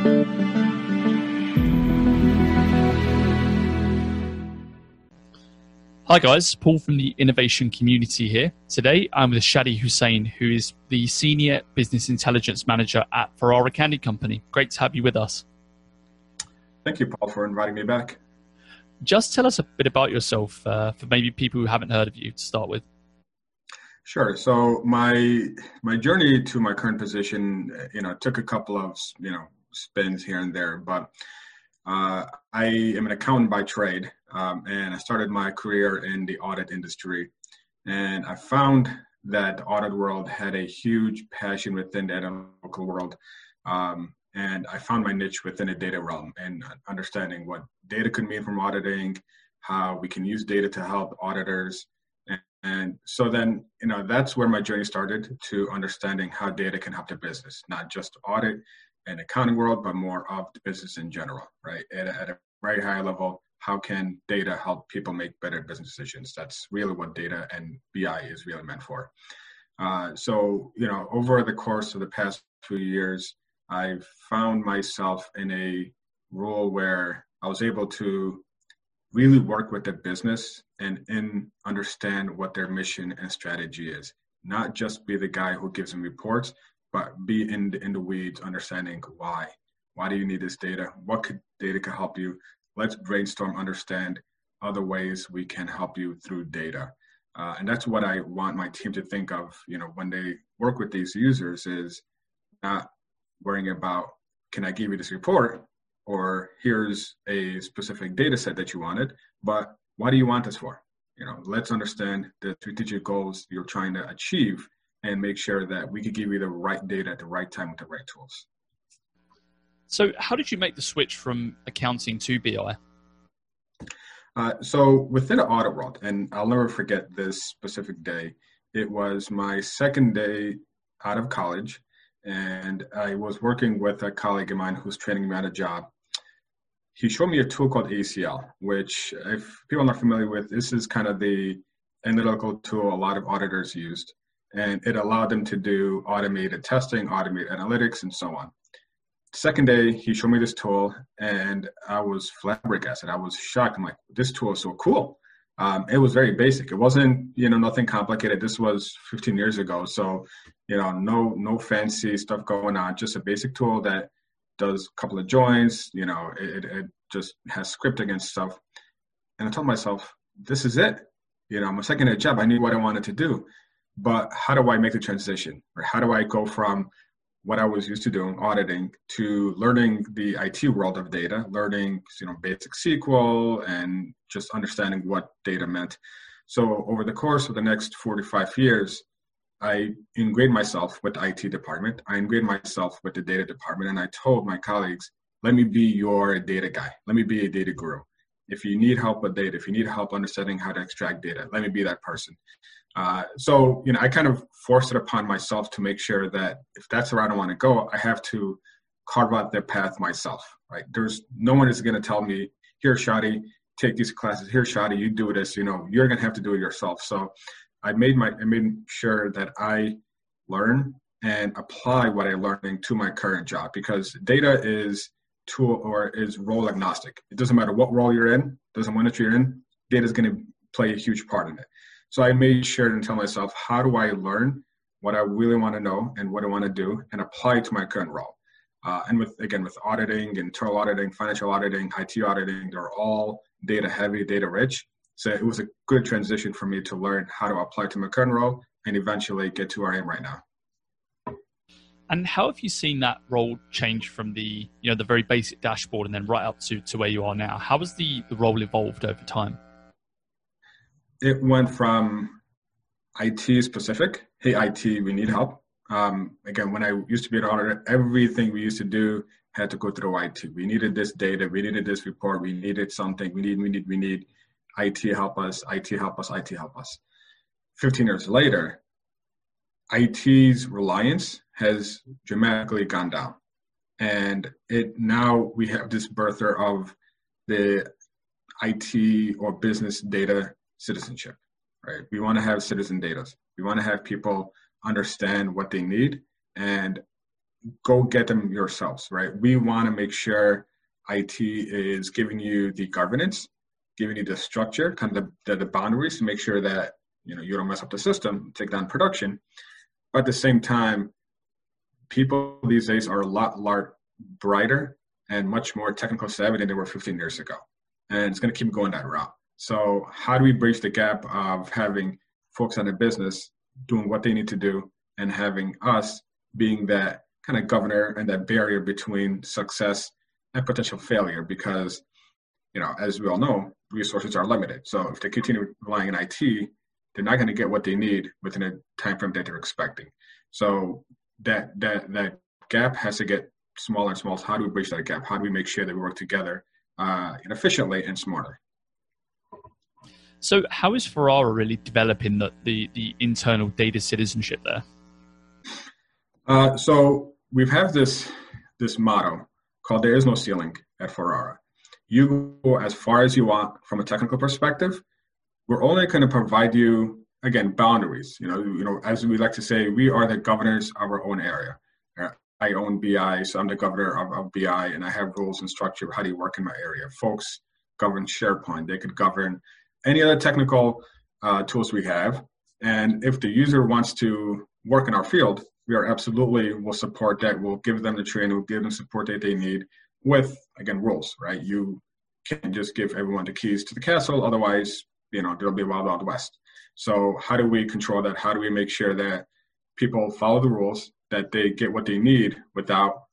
Hi guys, Paul from the innovation community here. Today I'm with Shadi Hussein, who is the Senior Business Intelligence Manager at Ferrara Candy Company. Great to have you with us. Thank you, Paul, for inviting me back. Just tell us a bit about yourself uh, for maybe people who haven't heard of you to start with. Sure. So my my journey to my current position, you know, took a couple of you know spins here and there, but uh, I am an accountant by trade, um, and I started my career in the audit industry. And I found that the audit world had a huge passion within the analytical world. Um, and I found my niche within the data realm and understanding what data could mean from auditing, how we can use data to help auditors. And, and so then, you know, that's where my journey started to understanding how data can help the business, not just audit and accounting world, but more of the business in general, right? At, at a very high level, how can data help people make better business decisions? That's really what data and BI is really meant for. Uh, so, you know, over the course of the past few years, I've found myself in a role where I was able to really work with the business and in understand what their mission and strategy is. Not just be the guy who gives them reports, but be in the, in the weeds, understanding why. Why do you need this data? What could data could help you? Let's brainstorm, understand other ways we can help you through data. Uh, and that's what I want my team to think of, you know, when they work with these users is not worrying about, can I give you this report? Or here's a specific data set that you wanted, but what do you want this for? You know, let's understand the strategic goals you're trying to achieve and make sure that we could give you the right data at the right time with the right tools. So, how did you make the switch from accounting to BI? Uh, so, within the audit world, and I'll never forget this specific day, it was my second day out of college, and I was working with a colleague of mine who's training me on a job. He showed me a tool called ACL, which, if people are not familiar with, this is kind of the analytical tool a lot of auditors used and it allowed them to do automated testing, automated analytics, and so on. Second day, he showed me this tool, and I was flabbergasted. I was shocked. I'm like, this tool is so cool. Um, it was very basic. It wasn't, you know, nothing complicated. This was 15 years ago, so you know, no, no fancy stuff going on. Just a basic tool that does a couple of joins. You know, it, it just has scripting and stuff. And I told myself, this is it. You know, my second day job, I knew what I wanted to do but how do I make the transition? Or how do I go from what I was used to doing, auditing, to learning the IT world of data, learning you know basic SQL and just understanding what data meant. So over the course of the next 45 years, I ingrained myself with the IT department. I ingrained myself with the data department, and I told my colleagues, "Let me be your data guy. Let me be a data guru. If you need help with data, if you need help understanding how to extract data, let me be that person." Uh, so you know, I kind of forced it upon myself to make sure that if that's the route I want to go, I have to carve out the path myself. Right? There's no one is going to tell me, "Here, Shadi, take these classes. Here, Shadi, you do this." You know, you're going to have to do it yourself. So I made my I made sure that I learn and apply what I'm learning to my current job because data is tool or is role agnostic. It doesn't matter what role you're in, doesn't matter what you're in, data is going to play a huge part in it. So I made sure to tell myself, how do I learn what I really want to know and what I want to do and apply it to my current role? Uh, and with again with auditing, internal auditing, financial auditing, IT auditing, they're all data heavy, data rich. So it was a good transition for me to learn how to apply to my current role and eventually get to where I am right now. And how have you seen that role change from the you know the very basic dashboard and then right up to, to where you are now? How has the, the role evolved over time? It went from IT specific. Hey, IT, we need help. Um, again, when I used to be an auditor, everything we used to do had to go through IT. We needed this data. We needed this report. We needed something. We need, we need, we need IT help us, IT help us, IT help us. 15 years later, IT's reliance has dramatically gone down. And it now we have this birther of the IT or business data citizenship, right? We want to have citizen data. We want to have people understand what they need and go get them yourselves, right? We want to make sure IT is giving you the governance, giving you the structure, kind of the, the, boundaries to make sure that you know you don't mess up the system, take down production. But at the same time, people these days are a lot, lot brighter and much more technical savvy than they were 15 years ago. And it's going to keep going that route. So, how do we bridge the gap of having folks in the business doing what they need to do and having us being that kind of governor and that barrier between success and potential failure? Because, you know, as we all know, resources are limited. So, if they continue relying on IT, they're not going to get what they need within a time frame that they're expecting. So, that that that gap has to get smaller and smaller. How do we bridge that gap? How do we make sure that we work together uh, efficiently and smarter? So, how is Ferrara really developing the, the, the internal data citizenship there? Uh, so, we've had this this motto called "There is no ceiling" at Ferrara. You go as far as you want from a technical perspective. We're only going to provide you again boundaries. You know, you know, as we like to say, we are the governors of our own area. I own BI, so I'm the governor of, of BI, and I have rules and structure. How do you work in my area? Folks govern SharePoint. They could govern any other technical uh, tools we have. And if the user wants to work in our field, we are absolutely will support that. We'll give them the training, we'll give them support that they need with again rules, right? You can't just give everyone the keys to the castle, otherwise, you know, there'll be a wild wild west. So how do we control that? How do we make sure that people follow the rules that they get what they need without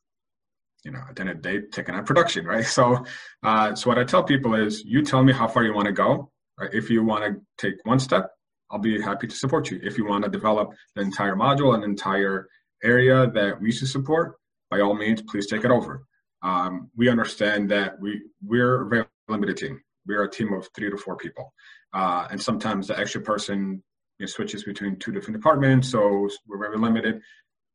you know at the end of the day taking on production right so uh, so what i tell people is you tell me how far you want to go right? if you want to take one step i'll be happy to support you if you want to develop the entire module an entire area that we should support by all means please take it over um, we understand that we we're a very limited team we're a team of three to four people uh, and sometimes the extra person you know, switches between two different departments so we're very limited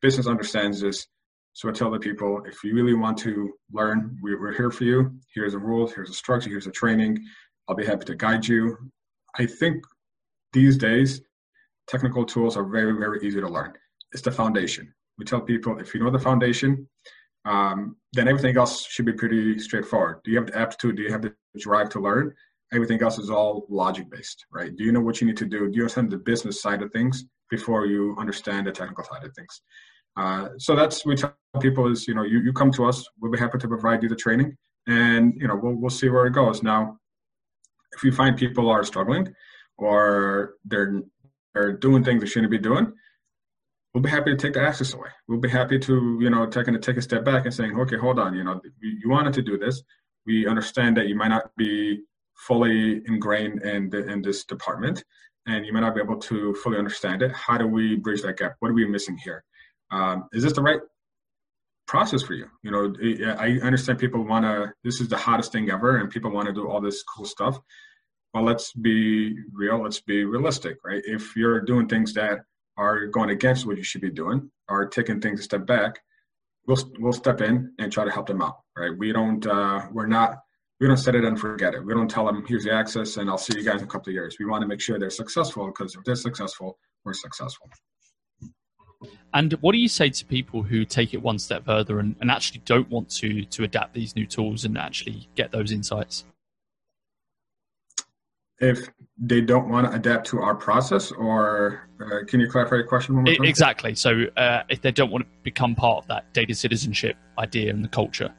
business understands this. So I tell the people, if you really want to learn, we're here for you. Here's the rules, here's the structure, here's the training. I'll be happy to guide you. I think these days, technical tools are very, very easy to learn. It's the foundation. We tell people if you know the foundation, um, then everything else should be pretty straightforward. Do you have the aptitude? Do you have the drive to learn? Everything else is all logic based, right? Do you know what you need to do? Do you understand the business side of things before you understand the technical side of things? Uh, so that's we tell people is you know you, you come to us we'll be happy to provide you the training and you know we'll, we'll see where it goes now if you find people are struggling or they're they're doing things they shouldn't be doing we'll be happy to take the access away. We'll be happy to you know taking to take a step back and saying okay hold on you know you, wanted to do this. We understand that you might not be fully ingrained in the, in this department and you might not be able to fully understand it. How do we bridge that gap? What are we missing here? Um, is this the right process for you? You know, I understand people want to, this is the hottest thing ever, and people want to do all this cool stuff. Well, let's be real, let's be realistic, right? If you're doing things that are going against what you should be doing, or taking things a step back, we'll we'll step in and try to help them out, right? We don't, uh, we're not, we don't set it and forget it. We don't tell them, here's the access, and I'll see you guys in a couple of years. We want to make sure they're successful because if they're successful, we're successful. And what do you say to people who take it one step further and, and actually don't want to to adapt these new tools and actually get those insights? If they don't want to adapt to our process, or uh, can you clarify your question one more time? Exactly. So, uh, if they don't want to become part of that data citizenship idea and the culture.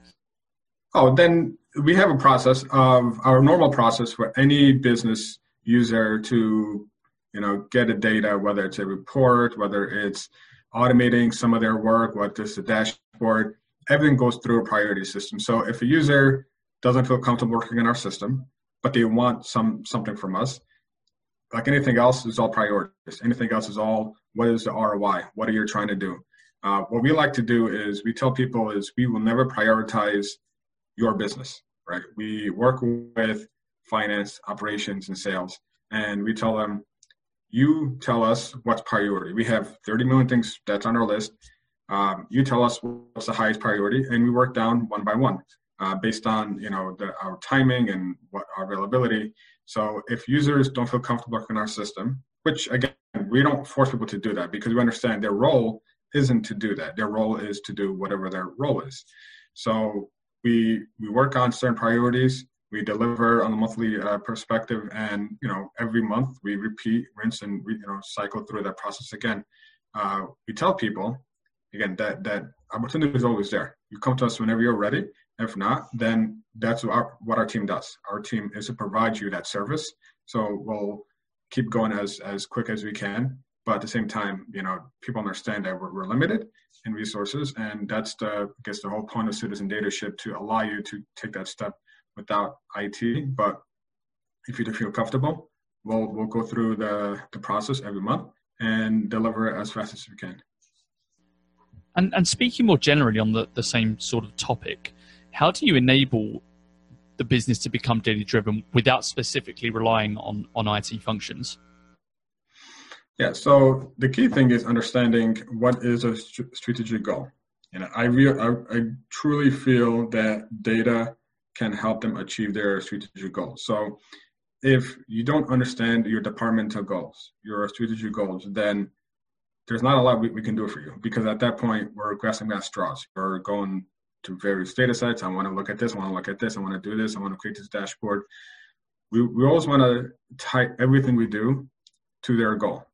Oh, then we have a process of our normal process for any business user to, you know, get a data, whether it's a report, whether it's automating some of their work, what is the dashboard, everything goes through a priority system. So if a user doesn't feel comfortable working in our system, but they want some something from us, like anything else is all priorities. Anything else is all what is the ROI? What are you trying to do? Uh, what we like to do is we tell people is we will never prioritize your business, right? We work with finance, operations, and sales, and we tell them you tell us what's priority. We have 30 million things that's on our list. Um, you tell us what's the highest priority, and we work down one by one uh, based on you know the, our timing and what our availability. So if users don't feel comfortable in our system, which again we don't force people to do that because we understand their role isn't to do that. Their role is to do whatever their role is. So we we work on certain priorities. We deliver on a monthly uh, perspective, and you know every month we repeat, rinse, and you know cycle through that process again. Uh, we tell people again that that opportunity is always there. You come to us whenever you're ready. If not, then that's what our, what our team does. Our team is to provide you that service. So we'll keep going as as quick as we can but at the same time, you know, people understand that we're, we're limited in resources, and that's the I guess the whole point of citizen dataship to allow you to take that step without IT. But if you feel comfortable, we'll we'll go through the the process every month and deliver it as fast as we can. And and speaking more generally on the, the same sort of topic, how do you enable the business to become data driven without specifically relying on on IT functions? Yeah, so the key thing is understanding what is a strategic goal. And I, re- I, I truly feel that data can help them achieve their strategic goals. So if you don't understand your departmental goals, your strategic goals, then there's not a lot we, we can do for you because at that point we're grasping at straws. We're going to various data sets. I want to look at this. I want to look at this. I want to do this. I want to create this dashboard. We, we always want to tie everything we do to their goal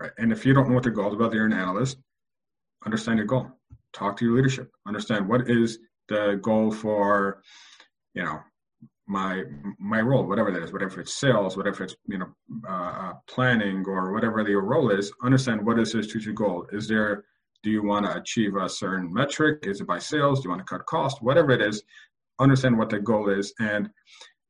right? And if you don't know what the goal is, whether you're an analyst, understand your goal. Talk to your leadership. Understand what is the goal for, you know, my my role, whatever that is, whatever it's sales, whatever it's you know uh, uh planning or whatever your role is. Understand what is your strategic goal. Is there do you want to achieve a certain metric? Is it by sales? Do you want to cut cost? Whatever it is, understand what the goal is, and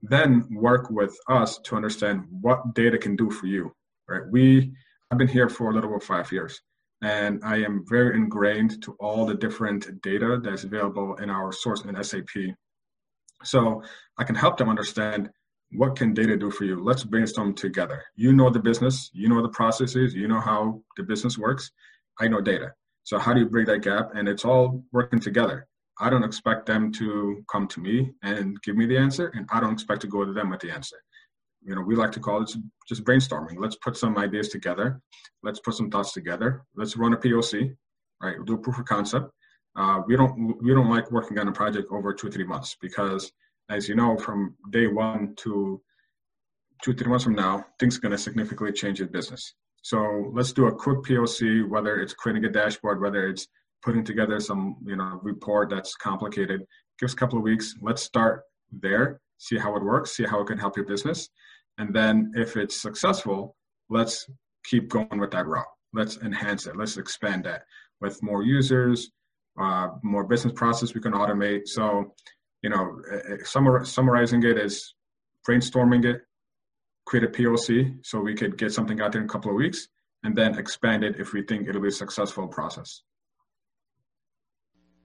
then work with us to understand what data can do for you. Right? We I've been here for a little over five years, and I am very ingrained to all the different data that's available in our source in SAP. So I can help them understand what can data do for you. Let's brainstorm together. You know the business, you know the processes, you know how the business works. I know data. So how do you bridge that gap? And it's all working together. I don't expect them to come to me and give me the answer, and I don't expect to go to them with the answer you know we like to call it just brainstorming let's put some ideas together let's put some thoughts together let's run a poc right we'll do a proof of concept uh, we don't we don't like working on a project over two three months because as you know from day one to two three months from now things are going to significantly change your business so let's do a quick poc whether it's creating a dashboard whether it's putting together some you know report that's complicated give us a couple of weeks let's start there see how it works see how it can help your business and then if it's successful, let's keep going with that route. Let's enhance it. Let's expand that with more users, uh, more business process we can automate. So, you know, uh, uh, summar- summarizing it is brainstorming it, create a POC so we could get something out there in a couple of weeks, and then expand it if we think it'll be a successful process.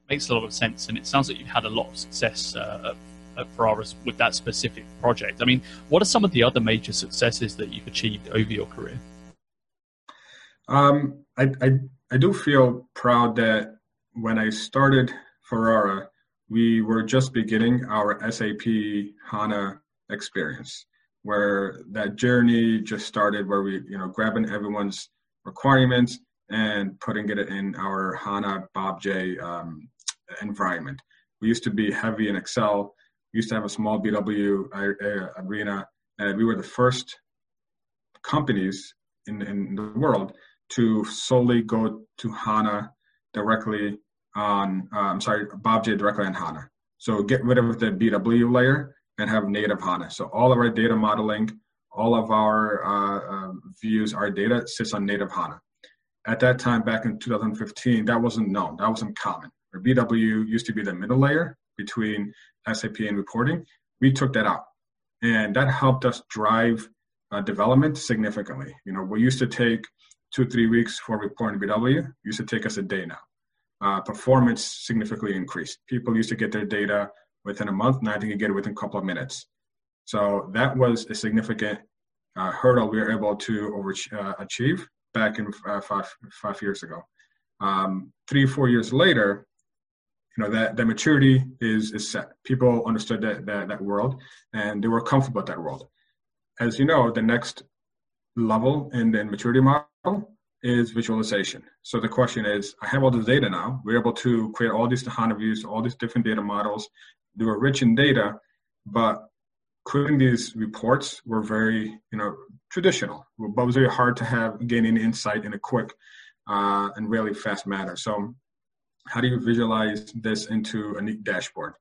Makes a lot of sense, and it sounds like you've had a lot of success uh, at Ferrara's with that specific project. I mean, what are some of the other major successes that you've achieved over your career? Um, I, I, I do feel proud that when I started Ferrara, we were just beginning our SAP HANA experience, where that journey just started, where we, you know, grabbing everyone's requirements and putting it in our HANA BobJ um, environment. We used to be heavy in Excel, We used to have a small BW arena, and we were the first companies in, in the world to solely go to HANA directly on, uh, I'm sorry, Bob J directly on HANA. So get rid of the BW layer and have native HANA. So all of our data modeling, all of our uh, uh, views, our data sits on native HANA. At that time, back in 2015, that wasn't known. That wasn't common. Our BW used to be the middle layer between SAP and reporting, we took that out. And that helped us drive uh, development significantly. You know, we used to take two, three weeks for reporting BW, used to take us a day now. Uh, performance significantly increased. People used to get their data within a month, now they can get it within a couple of minutes. So that was a significant uh, hurdle we were able to over, uh, achieve back in uh, five, five years ago. Um, three, four years later, you know that the maturity is is set. People understood that, that that world, and they were comfortable with that world. As you know, the next level in the maturity model is visualization. So the question is, I have all this data now. We're able to create all these HANA views, all these different data models. They were rich in data, but creating these reports were very, you know, traditional. But it was very hard to have gaining insight in a quick uh, and really fast manner. So how do you visualize this into a neat dashboard?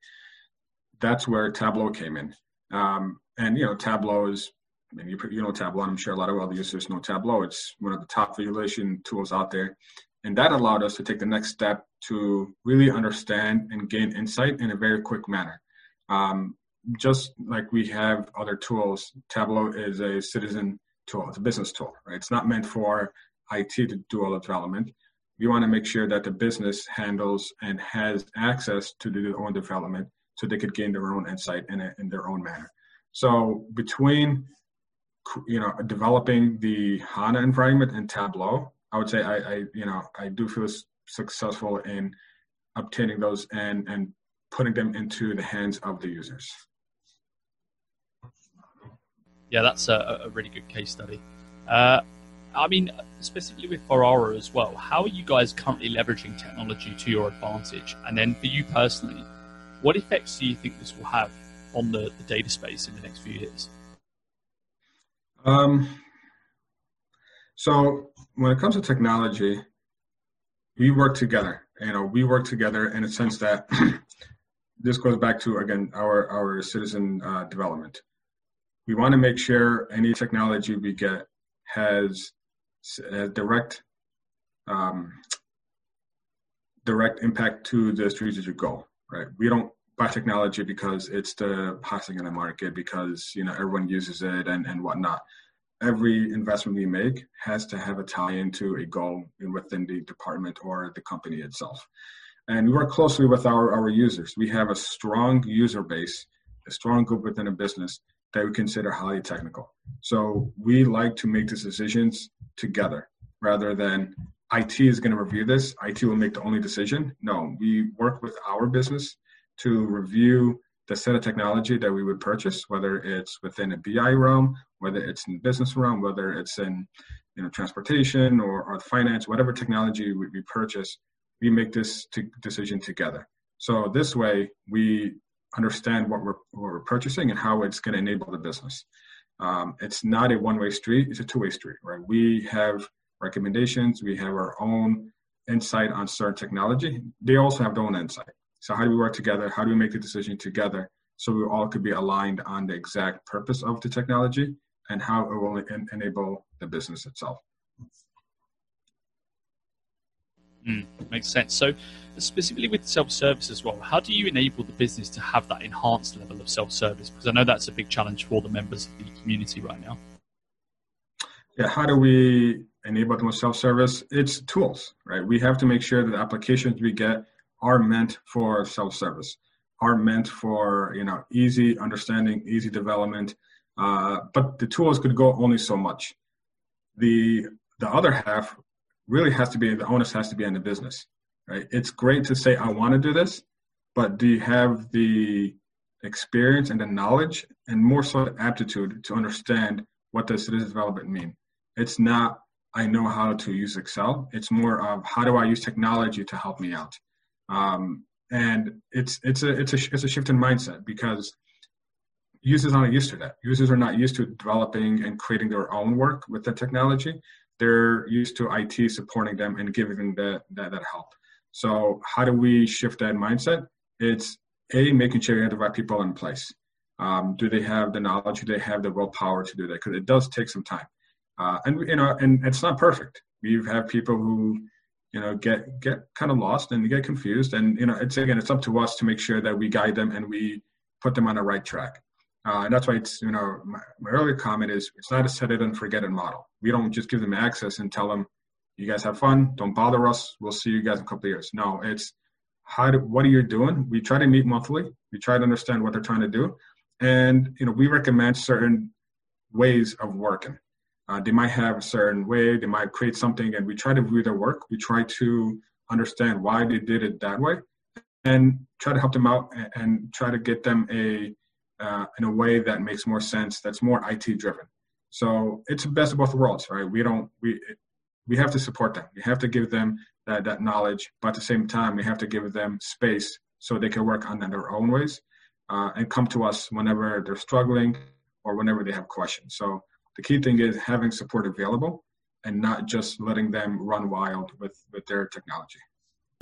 That's where Tableau came in. Um, and you know, Tableau is and you, you know Tableau. I'm sure a lot of other users know Tableau. It's one of the top visualization tools out there, and that allowed us to take the next step to really understand and gain insight in a very quick manner. Um, just like we have other tools, Tableau is a citizen tool. It's a business tool, right? It's not meant for IT to do all the development. We want to make sure that the business handles and has access to do their own development so they could gain their own insight in, a, in their own manner. So between you know developing the HANA environment and Tableau, I would say I, I you know I do feel successful in obtaining those and and putting them into the hands of the users. Yeah, that's a, a really good case study. Uh, I mean, specifically with Ferrara as well, how are you guys currently leveraging technology to your advantage? And then for you personally, what effects do you think this will have on the, the data space in the next few years? Um, so when it comes to technology, we work together. You know, we work together in a sense that this goes back to again our our citizen uh, development. We want to make sure any technology we get has a direct um, direct impact to the strategic goal. Right? We don't buy technology because it's the hottest in the market because you know everyone uses it and and whatnot. Every investment we make has to have a tie into a goal within the department or the company itself. And we work closely with our, our users. We have a strong user base, a strong group within a business that we consider highly technical. So we like to make these decisions together rather than IT is going to review this, IT will make the only decision. No, we work with our business to review the set of technology that we would purchase, whether it's within a BI realm, whether it's in business realm, whether it's in you know transportation or, or finance, whatever technology we, we purchase, we make this to decision together. So this way, we understand what we're, what we're purchasing and how it's going to enable the business. Um, it's not a one-way street; it's a two-way street, right? We have recommendations, we have our own insight on certain technology. They also have their own insight. So how do we work together? How do we make the decision together so we all could be aligned on the exact purpose of the technology and how it will en- enable the business itself? Mm, makes sense. So, specifically with self-service as well, how do you enable the business to have that enhanced level of self-service? Because I know that's a big challenge for the members of the community right now. Yeah, how do we enable them with self-service? It's tools, right? We have to make sure that the applications we get are meant for self-service, are meant for you know easy understanding, easy development. Uh, but the tools could go only so much. The the other half really has to be the onus has to be on the business, right? It's great to say I want to do this, but do you have the experience and the knowledge and more so the aptitude to understand what does citizen development mean? It's not I know how to use Excel. It's more of how do I use technology to help me out. Um, and it's it's a it's a it's a shift in mindset because users aren't used to that. Users are not used to developing and creating their own work with the technology. They're used to IT supporting them and giving them that that, that help. So how do we shift that mindset? It's a making sure you have the right people in place. Um, do they have the knowledge? Do they have the willpower to do that? Because it does take some time, uh, and you know, and it's not perfect. We have people who you know get get kind of lost and get confused. And you know it's again it's up to us to make sure that we guide them and we put them on the right track. Uh, and that's why it's you know my, my earlier comment is it's not a set it and forget it model. We don't just give them access and tell them you guys have fun. Don't bother us. We'll see you guys in a couple of years. No it's how do, what are you doing? We try to meet monthly. We try to understand what they're trying to do. And you know we recommend certain ways of working uh, they might have a certain way, they might create something, and we try to view their work. We try to understand why they did it that way, and try to help them out and, and try to get them a uh, in a way that makes more sense. That's more IT driven. So it's the best of both worlds, right? We don't we we have to support them. We have to give them that, that knowledge, but at the same time, we have to give them space so they can work on their own ways uh, and come to us whenever they're struggling or whenever they have questions. So the key thing is having support available and not just letting them run wild with, with their technology.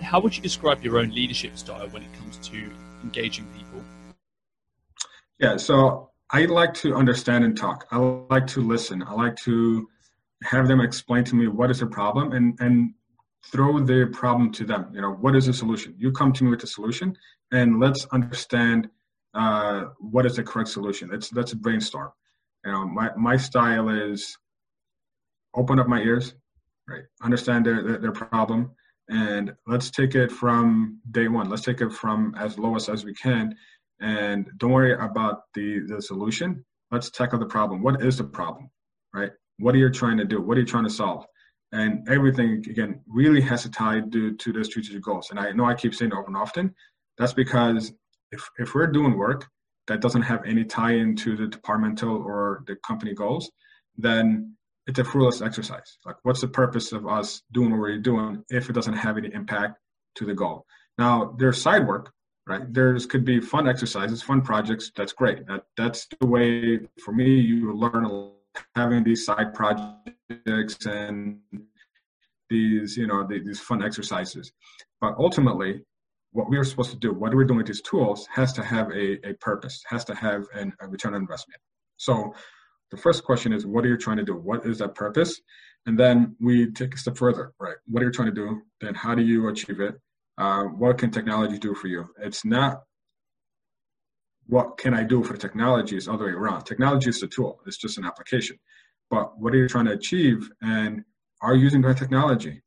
How would you describe your own leadership style when it comes to engaging people? Yeah, so I like to understand and talk. I like to listen. I like to have them explain to me what is the problem and and throw the problem to them. You know, what is the solution? You come to me with a solution, and let's understand uh, what is the correct solution. Let's let's brainstorm. You know, my my style is open up my ears, right? Understand their their, their problem, and let's take it from day one. Let's take it from as lowest as we can, and don't worry about the the solution. Let's tackle the problem. What is the problem, right? What are you trying to do? What are you trying to solve? And everything again really has to tie to, to the strategic goals. And I know I keep saying it often, often. That's because if if we're doing work that doesn't have any tie into the departmental or the company goals, then it's a fruitless exercise. Like, what's the purpose of us doing what we're doing if it doesn't have any impact to the goal? Now, there's side work, right? There's could be fun exercises, fun projects. That's great. That that's the way for me. You learn having these side projects and these, you know, these fun exercises. But ultimately, what we are supposed to do, what we're doing with these tools, has to have a, a purpose, has to have an, a return on investment. So the first question is, what are you trying to do? What is that purpose? And then we take a step further, right? What are you trying to do? Then how do you achieve it? Uh, what can technology do for you? It's not what can I do for technology is the way around. Technology is a tool, it's just an application. But what are you trying to achieve and are you using that technology?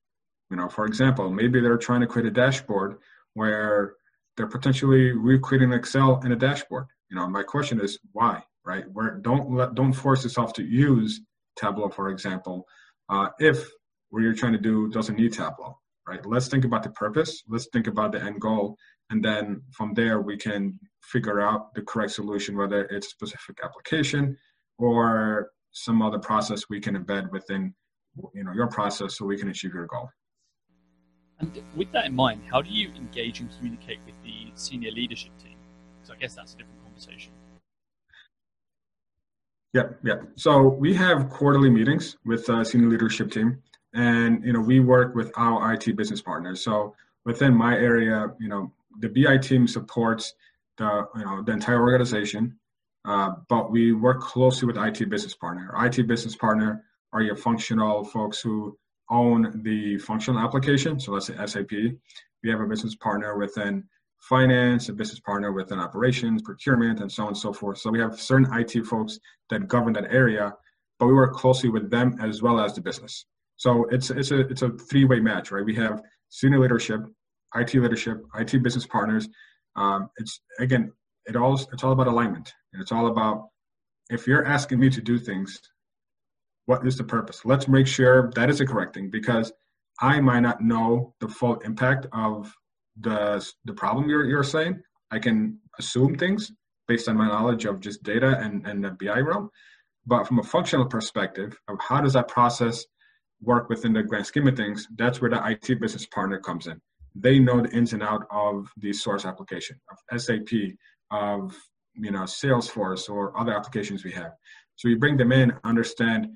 You know, for example, maybe they're trying to create a dashboard where they're potentially recreating Excel in a dashboard. You know, my question is why, right? Where don't let don't force yourself to use Tableau, for example, uh, if what you're trying to do doesn't need Tableau, right? Let's think about the purpose. Let's think about the end goal, and then from there we can figure out the correct solution, whether it's a specific application or some other process we can embed within, you know, your process so we can achieve your goal. And with that in mind, how do you engage and communicate with the senior leadership team? Because I guess that's a different conversation. Yeah, yeah. So we have quarterly meetings with the senior leadership team, and you know we work with our IT business partners. So within my area, you know the BI team supports the you know the entire organization, uh, but we work closely with IT business partner. Our IT business partner are your functional folks who own the functional application. So let's say SAP. We have a business partner within finance, a business partner within operations, procurement, and so on and so forth. So we have certain IT folks that govern that area, but we work closely with them as well as the business. So it's it's a it's a three way match, right? We have senior leadership, IT leadership, IT business partners. Um, it's again, it all it's all about alignment, and it's all about if you're asking me to do things, what is the purpose? Let's make sure that is the correct thing because I might not know the full impact of the the problem you're you're saying. I can assume things based on my knowledge of just data and, and the BI realm. But from a functional perspective of how does that process work within the grand scheme of things, that's where the IT business partner comes in. They know the ins and out of the source application of SAP, of you know Salesforce or other applications we have. So we bring them in, understand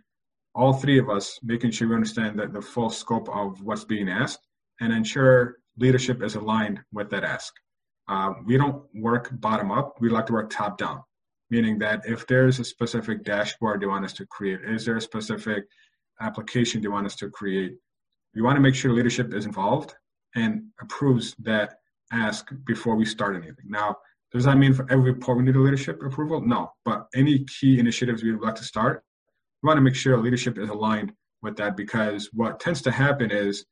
all three of us making sure we understand that the full scope of what's being asked and ensure leadership is aligned with that ask. Uh, we don't work bottom up, we like to work top down, meaning that if there's a specific dashboard they want us to create, is there a specific application they want us to create, we want to make sure leadership is involved and approves that ask before we start anything. Now, does that mean for every report we need a leadership approval? No, but any key initiatives we would like to start, we want to make sure leadership is aligned with that because what tends to happen is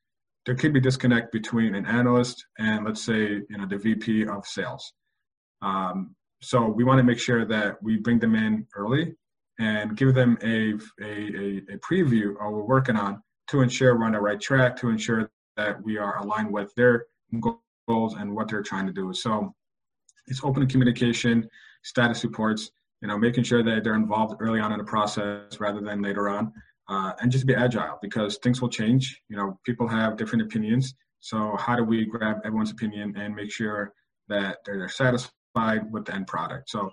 there could be disconnect between an analyst and let's say you know the VP of sales. Um, so we want to make sure that we bring them in early and give them a, a, a, preview of what we're working on to ensure we're on the right track, to ensure that we are aligned with their goals and what they're trying to do. So it's open communication, status reports, you know, making sure that they're involved early on in the process rather than later on. uh, and just be agile because things will change. You know, people have different opinions. So how do we grab everyone's opinion and make sure that they're satisfied with the end product? So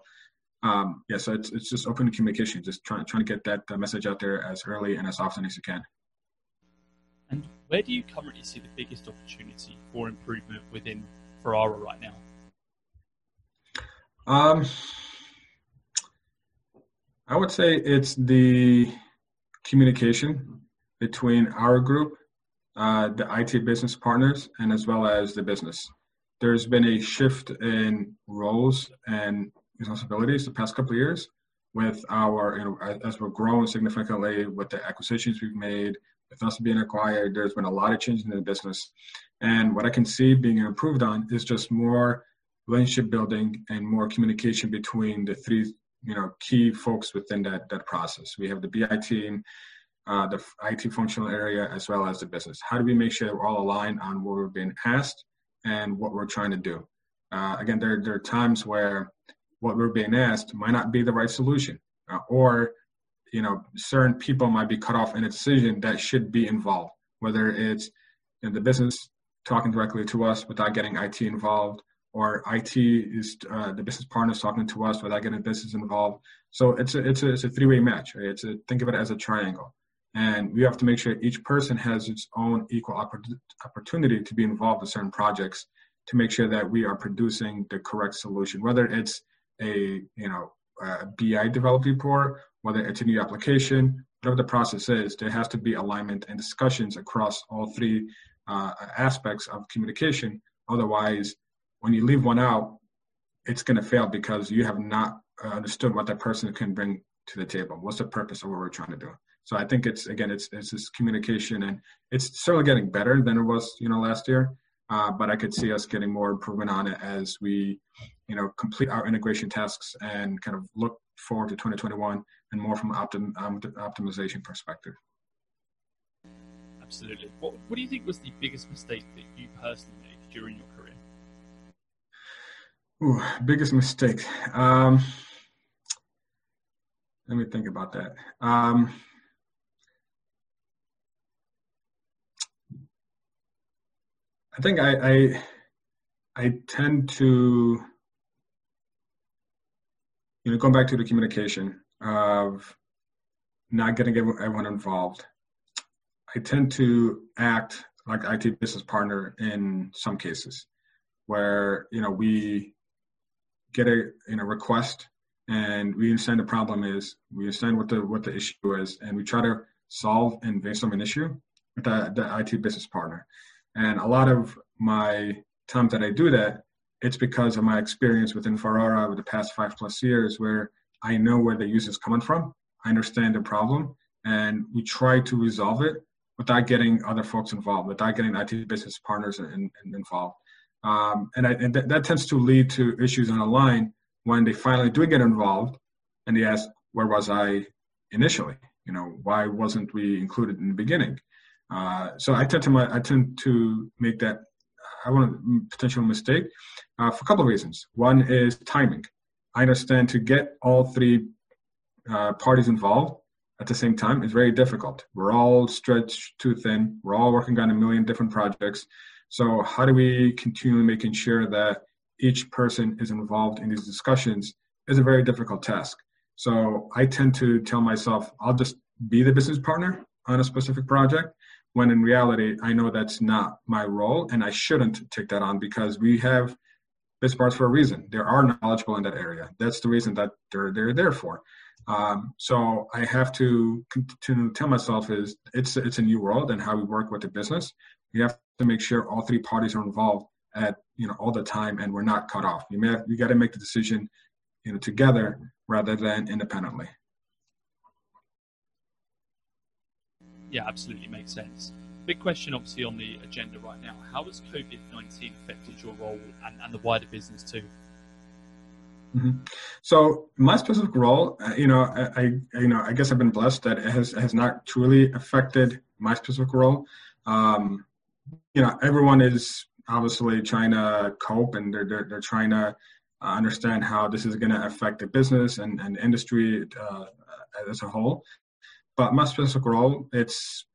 um, yeah, so it's it's just open communication, just trying trying to get that message out there as early and as often as you can. And where do you currently see the biggest opportunity for improvement within Ferrara right now? Um, I would say it's the communication between our group, uh, the IT business partners, and as well as the business. There's been a shift in roles and responsibilities the past couple of years with our, you know, as we're growing significantly with the acquisitions we've made, with us being acquired, there's been a lot of changes in the business. And what I can see being improved on is just more relationship building and more communication between the three you know key folks within that that process. We have the BI team, uh, the IT functional area, as well as the business. How do we make sure we're all aligned on what we're being asked and what we're trying to do? Uh, again, there there are times where what we're being asked might not be the right solution, uh, or you know certain people might be cut off in a decision that should be involved, whether it's in the business talking directly to us without getting IT involved, or IT is uh, the business partners talking to us without getting business involved. So it's a it's a, it's a three way match. Right? It's a think of it as a triangle, and we have to make sure each person has its own equal opportunity to be involved in certain projects to make sure that we are producing the correct solution. Whether it's a you know a BI developed report, whether it's a new application, whatever the process is, there has to be alignment and discussions across all three uh, aspects of communication. Otherwise, when you leave one out, it's going to fail because you have not uh, understood what that person can bring to the table. What's the purpose of what we're trying to do? So I think it's again, it's it's this communication, and it's certainly getting better than it was, you know, last year. Uh, but I could see us getting more improvement on it as we, you know, complete our integration tasks and kind of look forward to 2021 and more from an optim, um, optimization perspective. Absolutely. What, what do you think was the biggest mistake that you personally made during your career? Ooh, biggest mistake. Um, let me think about that. Um, I think I, I, I tend to you know going back to the communication of not getting everyone involved. I tend to act like IT business partner in some cases, where you know we get a you know request and we understand the problem is we understand what the what the issue is and we try to solve and brainstorm an issue with the, the IT business partner. And a lot of my times that I do that, it's because of my experience within Ferrara over the past five plus years where I know where the user is coming from. I understand the problem and we try to resolve it without getting other folks involved, without getting IT business partners in, in, involved. Um, and, I, and th- that tends to lead to issues on the line when they finally do get involved and they ask, where was I initially? You know, why wasn't we included in the beginning? Uh, so I tend to my, I tend to make that I want a potential mistake uh, for a couple of reasons. One is timing. I understand to get all three uh, parties involved at the same time is very difficult. We're all stretched too thin. We're all working on a million different projects. So how do we continue making sure that each person is involved in these discussions is a very difficult task. So I tend to tell myself, I'll just be the business partner on a specific project, when in reality, I know that's not my role and I shouldn't take that on because we have business partners for a reason. They are knowledgeable in that area. That's the reason that they're, they're there for. Um, so I have to continue to tell myself is it's it's a new world and how we work with the business. We have to make sure all three parties are involved at you know all the time and we're not cut off. You may have, you got to make the decision you know together rather than independently. Yeah, absolutely makes sense. Big question, obviously, on the agenda right now. How has COVID nineteen affected your role and, and the wider business too? Mm-hmm. So my specific role, uh, you know, I, I, you know, I guess I've been blessed that it has has not truly affected my specific role. Um, you know, everyone is obviously trying to cope and they're, they're, they're trying to uh, understand how this is going to affect the business and, and industry uh, as a whole. But my specific role, it's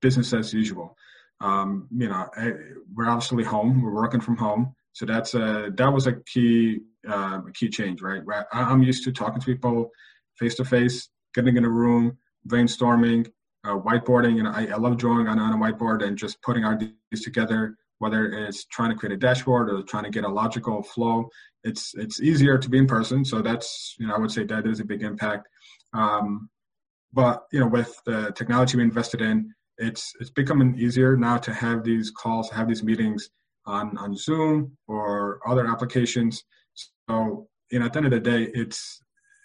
business as usual. Um, you know, I, we're obviously home. We're working from home, so that's a that was a key uh, key change, right? I'm used to talking to people face to face, getting in a room, brainstorming, uh, whiteboarding. You know, I, I love drawing on, on a whiteboard and just putting ideas together. Whether it's trying to create a dashboard or trying to get a logical flow, it's it's easier to be in person. So that's you know I would say that is a big impact. Um, but you know, with the technology we invested in, it's it's becoming easier now to have these calls, have these meetings on on Zoom or other applications. So you know, at the end of the day, it's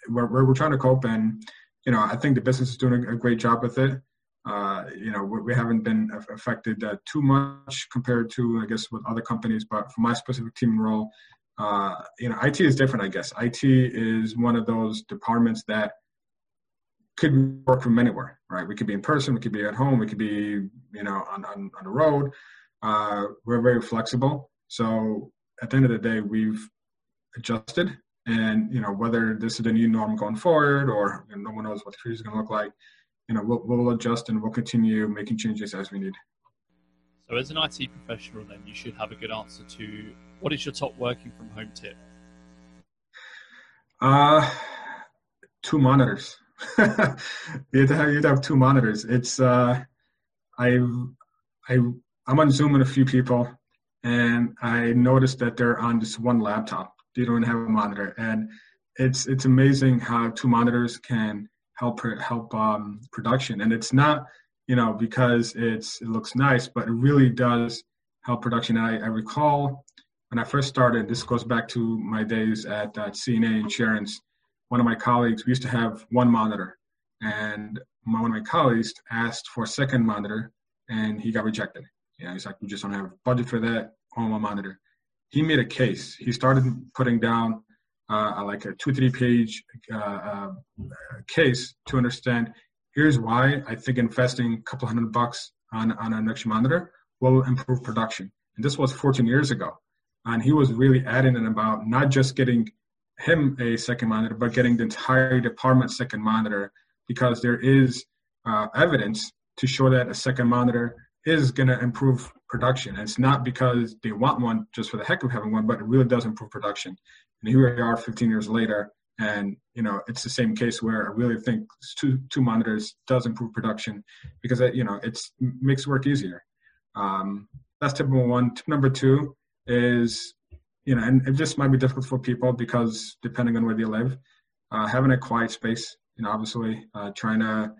we're we're, trying to cope, and you know, I think the business is doing a great job with it. Uh, you know, we haven't been affected uh, too much compared to, I guess, with other companies. But for my specific team role, uh, you know, IT is different. I guess IT is one of those departments that could work from anywhere, right? We could be in person, we could be at home, we could be, you know, on, on, on the road. Uh, we're very flexible. So at the end of the day, we've adjusted. And, you know, whether this is the new norm going forward or you know, no one knows what the future is going to look like, you know, we'll, we'll adjust and we'll continue making changes as we need. So as an IT professional, then you should have a good answer to what is your top working from home tip? Uh, two monitors. you'd have you'd have two monitors. It's uh, I I I'm on Zoom with a few people, and I noticed that they're on just one laptop. They don't have a monitor, and it's it's amazing how two monitors can help help um, production. And it's not you know because it's it looks nice, but it really does help production. I, I recall when I first started. This goes back to my days at uh, CNA Insurance one of my colleagues, we used to have one monitor, and my, one of my colleagues asked for a second monitor, and he got rejected. Know, he's like, we just don't have budget for that one monitor. He made a case. He started putting down uh, like a two, three page uh, uh, case to understand here's why I think investing a couple hundred bucks on, on an extra monitor will improve production. And this was 14 years ago. And he was really adamant about not just getting him a second monitor, but getting the entire department second monitor because there is uh, evidence to show that a second monitor is going to improve production. And it's not because they want one just for the heck of having one, but it really does improve production. And here we are 15 years later, and you know it's the same case where I really think two two monitors does improve production because it, you know it makes work easier. Um, that's tip number one. Tip number two is you know, and it just might be difficult for people because depending on where they live, uh, having a quiet space, you know, obviously uh, trying to,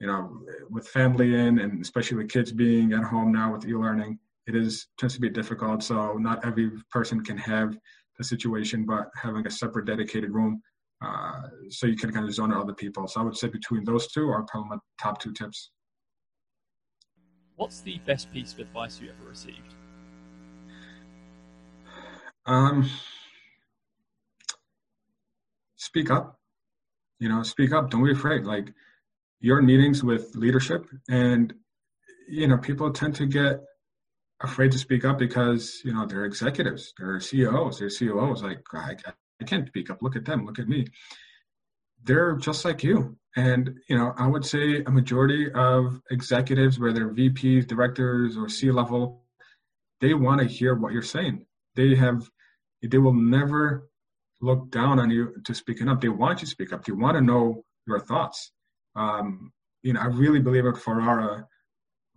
you know, with family in and especially with kids being at home now with e-learning, it is tends to be difficult. So not every person can have the situation, but having a separate dedicated room uh, so you can kind of zone out other people. So I would say between those two are probably my top two tips. What's the best piece of advice you ever received? Um, speak up. You know, speak up. Don't be afraid. Like you're in meetings with leadership, and you know people tend to get afraid to speak up because you know they're executives, they're CEOs, they're COOs. Like I, I can't speak up. Look at them. Look at me. They're just like you. And you know, I would say a majority of executives, whether VPs, directors, or C level, they want to hear what you're saying they have they will never look down on you to speaking up. They want you to speak up. They want to know your thoughts. Um, you know, I really believe at Ferrara,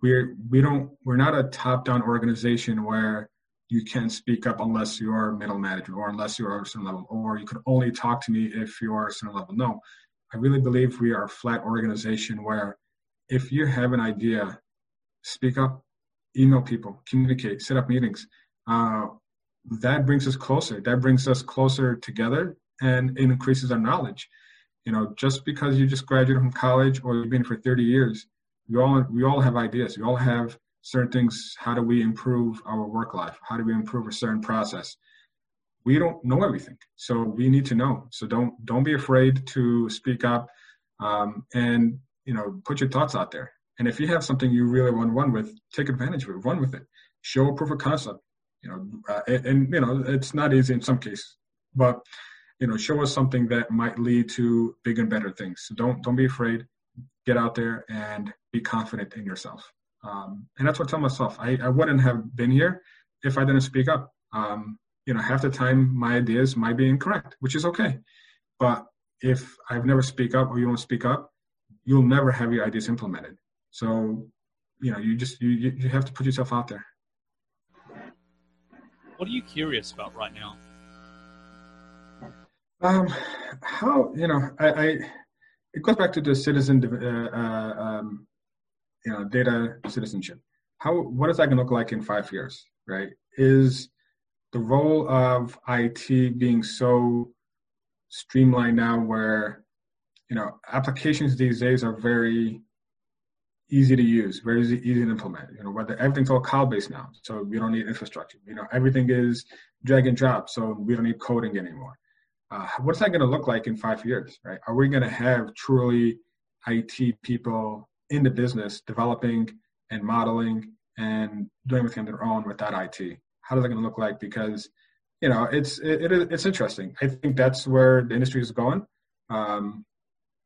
we're we don't we're not a top-down organization where you can speak up unless you're middle manager or unless you're a certain level, or you can only talk to me if you're a certain level. No, I really believe we are a flat organization where if you have an idea, speak up, email people, communicate, set up meetings. Uh, that brings us closer. That brings us closer together and it increases our knowledge. You know, just because you just graduated from college or you've been for 30 years, we all we all have ideas. We all have certain things. How do we improve our work life? How do we improve a certain process? We don't know everything, so we need to know. So don't don't be afraid to speak up, um, and you know, put your thoughts out there. And if you have something you really want to run with, take advantage of it. Run with it. Show a proof of concept you know, uh, and, and, you know, it's not easy in some cases, but you know, show us something that might lead to big and better things. So don't don't be afraid. Get out there and be confident in yourself. Um, and that's what I tell myself. I, I wouldn't have been here if I didn't speak up. Um, you know, half the time my ideas might be incorrect, which is okay. But if I've never speak up or you don't speak up, you'll never have your ideas implemented. So, you know, you just you you have to put yourself out there. What are you curious about right now? Um, how you know, I, I it goes back to the citizen, uh, uh, um, you know, data citizenship. How what is that going to look like in five years? Right? Is the role of IT being so streamlined now, where you know applications these days are very easy to use, very easy, easy to implement. You know, whether everything's all cloud based now, so we don't need infrastructure. You know, everything is drag and drop, so we don't need coding anymore. Uh, what's that going to look like in five years? Right? Are we going to have truly IT people in the business developing and modeling and doing everything on their own without IT? How is that going to look like? Because you know, it's it, it, it's interesting. I think that's where the industry is going. Um,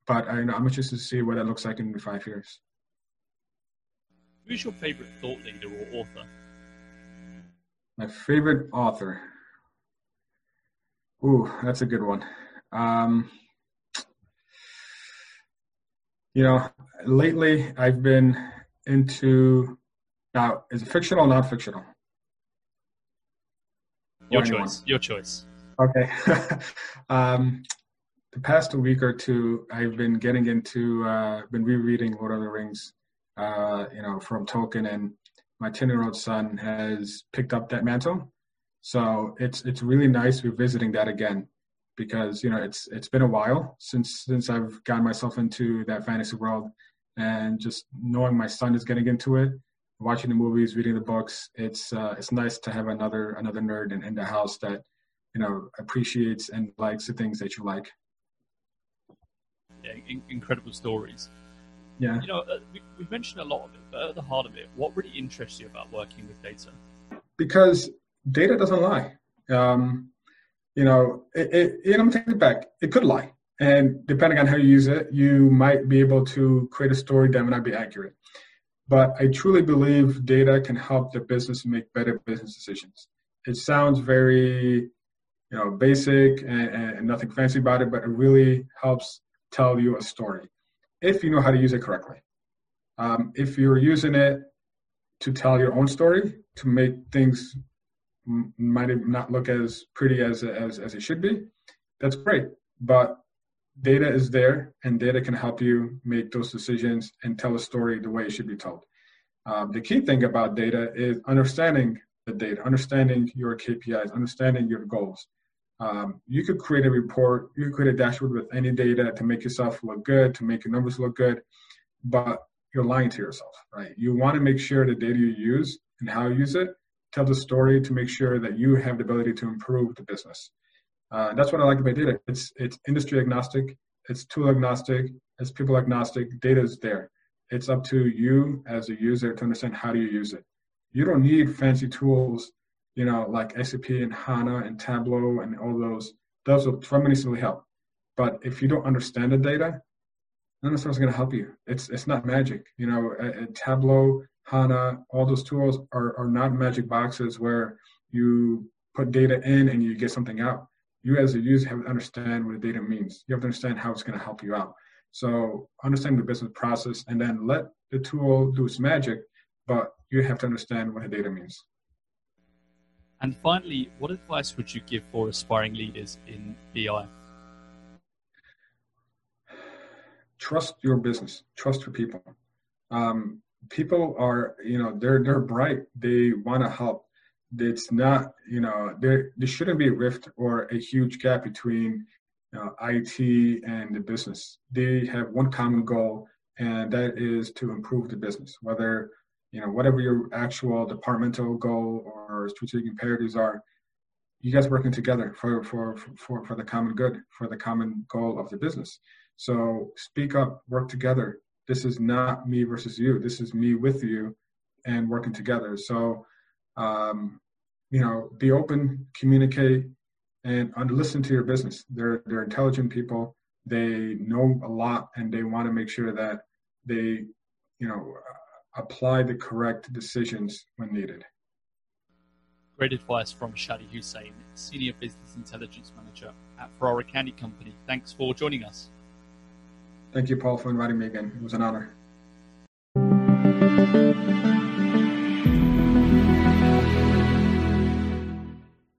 but I, I'm interested to see what that looks like in five years. Who's your favorite thought leader or author? My favorite author. Ooh, that's a good one. Um, you know, lately I've been into now is it fictional or non-fictional? Your choice. Your choice. Okay. um, the past week or two, I've been getting into, uh, been rereading Lord of the Rings uh, you know, from Tolkien, and my ten-year-old son has picked up that mantle. So it's it's really nice revisiting that again, because you know it's it's been a while since since I've gotten myself into that fantasy world, and just knowing my son is getting into it, watching the movies, reading the books, it's uh, it's nice to have another another nerd in, in the house that you know appreciates and likes the things that you like. Yeah, in- incredible stories. Yeah. You know, uh, we, have mentioned a lot of it, but at the heart of it, what really interests you about working with data? Because data doesn't lie. Um, you know, it, it, you know, I'm taking it back. It could lie. And depending on how you use it, you might be able to create a story that might not be accurate. But I truly believe data can help the business make better business decisions. It sounds very, you know, basic and, and nothing fancy about it, but it really helps tell you a story if you know how to use it correctly. Um, if you're using it to tell your own story, to make things might not look as pretty as, as, as it should be, that's great. But data is there, and data can help you make those decisions and tell a story the way it should be told. Um, the key thing about data is understanding the data, understanding your KPIs, understanding your goals. Um, you could create a report, you could create a dashboard with any data to make yourself look good, to make your numbers look good, but you're lying to yourself, right? You want to make sure the data you use and how you use it tell the story to make sure that you have the ability to improve the business. Uh, that's what I like about data. It's it's industry agnostic, it's tool agnostic, it's people agnostic. Data is there. It's up to you as a user to understand how do you use it. You don't need fancy tools you know, like SAP and HANA and Tableau and all those, those will tremendously help. But if you don't understand the data, none of that's going to help you. It's it's not magic. You know, a, a Tableau, HANA, all those tools are, are not magic boxes where you put data in and you get something out. You as a user have to understand what the data means. You have to understand how it's going to help you out. So understand the business process and then let the tool do its magic, but you have to understand what the data means. And finally, what advice would you give for aspiring leaders in BI? Trust your business. Trust your people. Um, people are, you know, they're they're bright. They want to help. It's not, you know, there there shouldn't be a rift or a huge gap between uh, IT and the business. They have one common goal, and that is to improve the business. Whether you know, whatever your actual departmental goal or strategic imperatives are, you guys working together for, for, for, for the common good, for the common goal of the business. So speak up, work together. This is not me versus you. This is me with you and working together. So, um, you know, be open, communicate, and listen to your business. They're, they're intelligent people. they know a lot and they want to make sure that they, you know, apply the correct decisions when needed. Great advice from Shadi Hussein, Senior Business Intelligence Manager at Ferrara Candy Company. Thanks for joining us. Thank you, Paul, for inviting me again. It was an honor.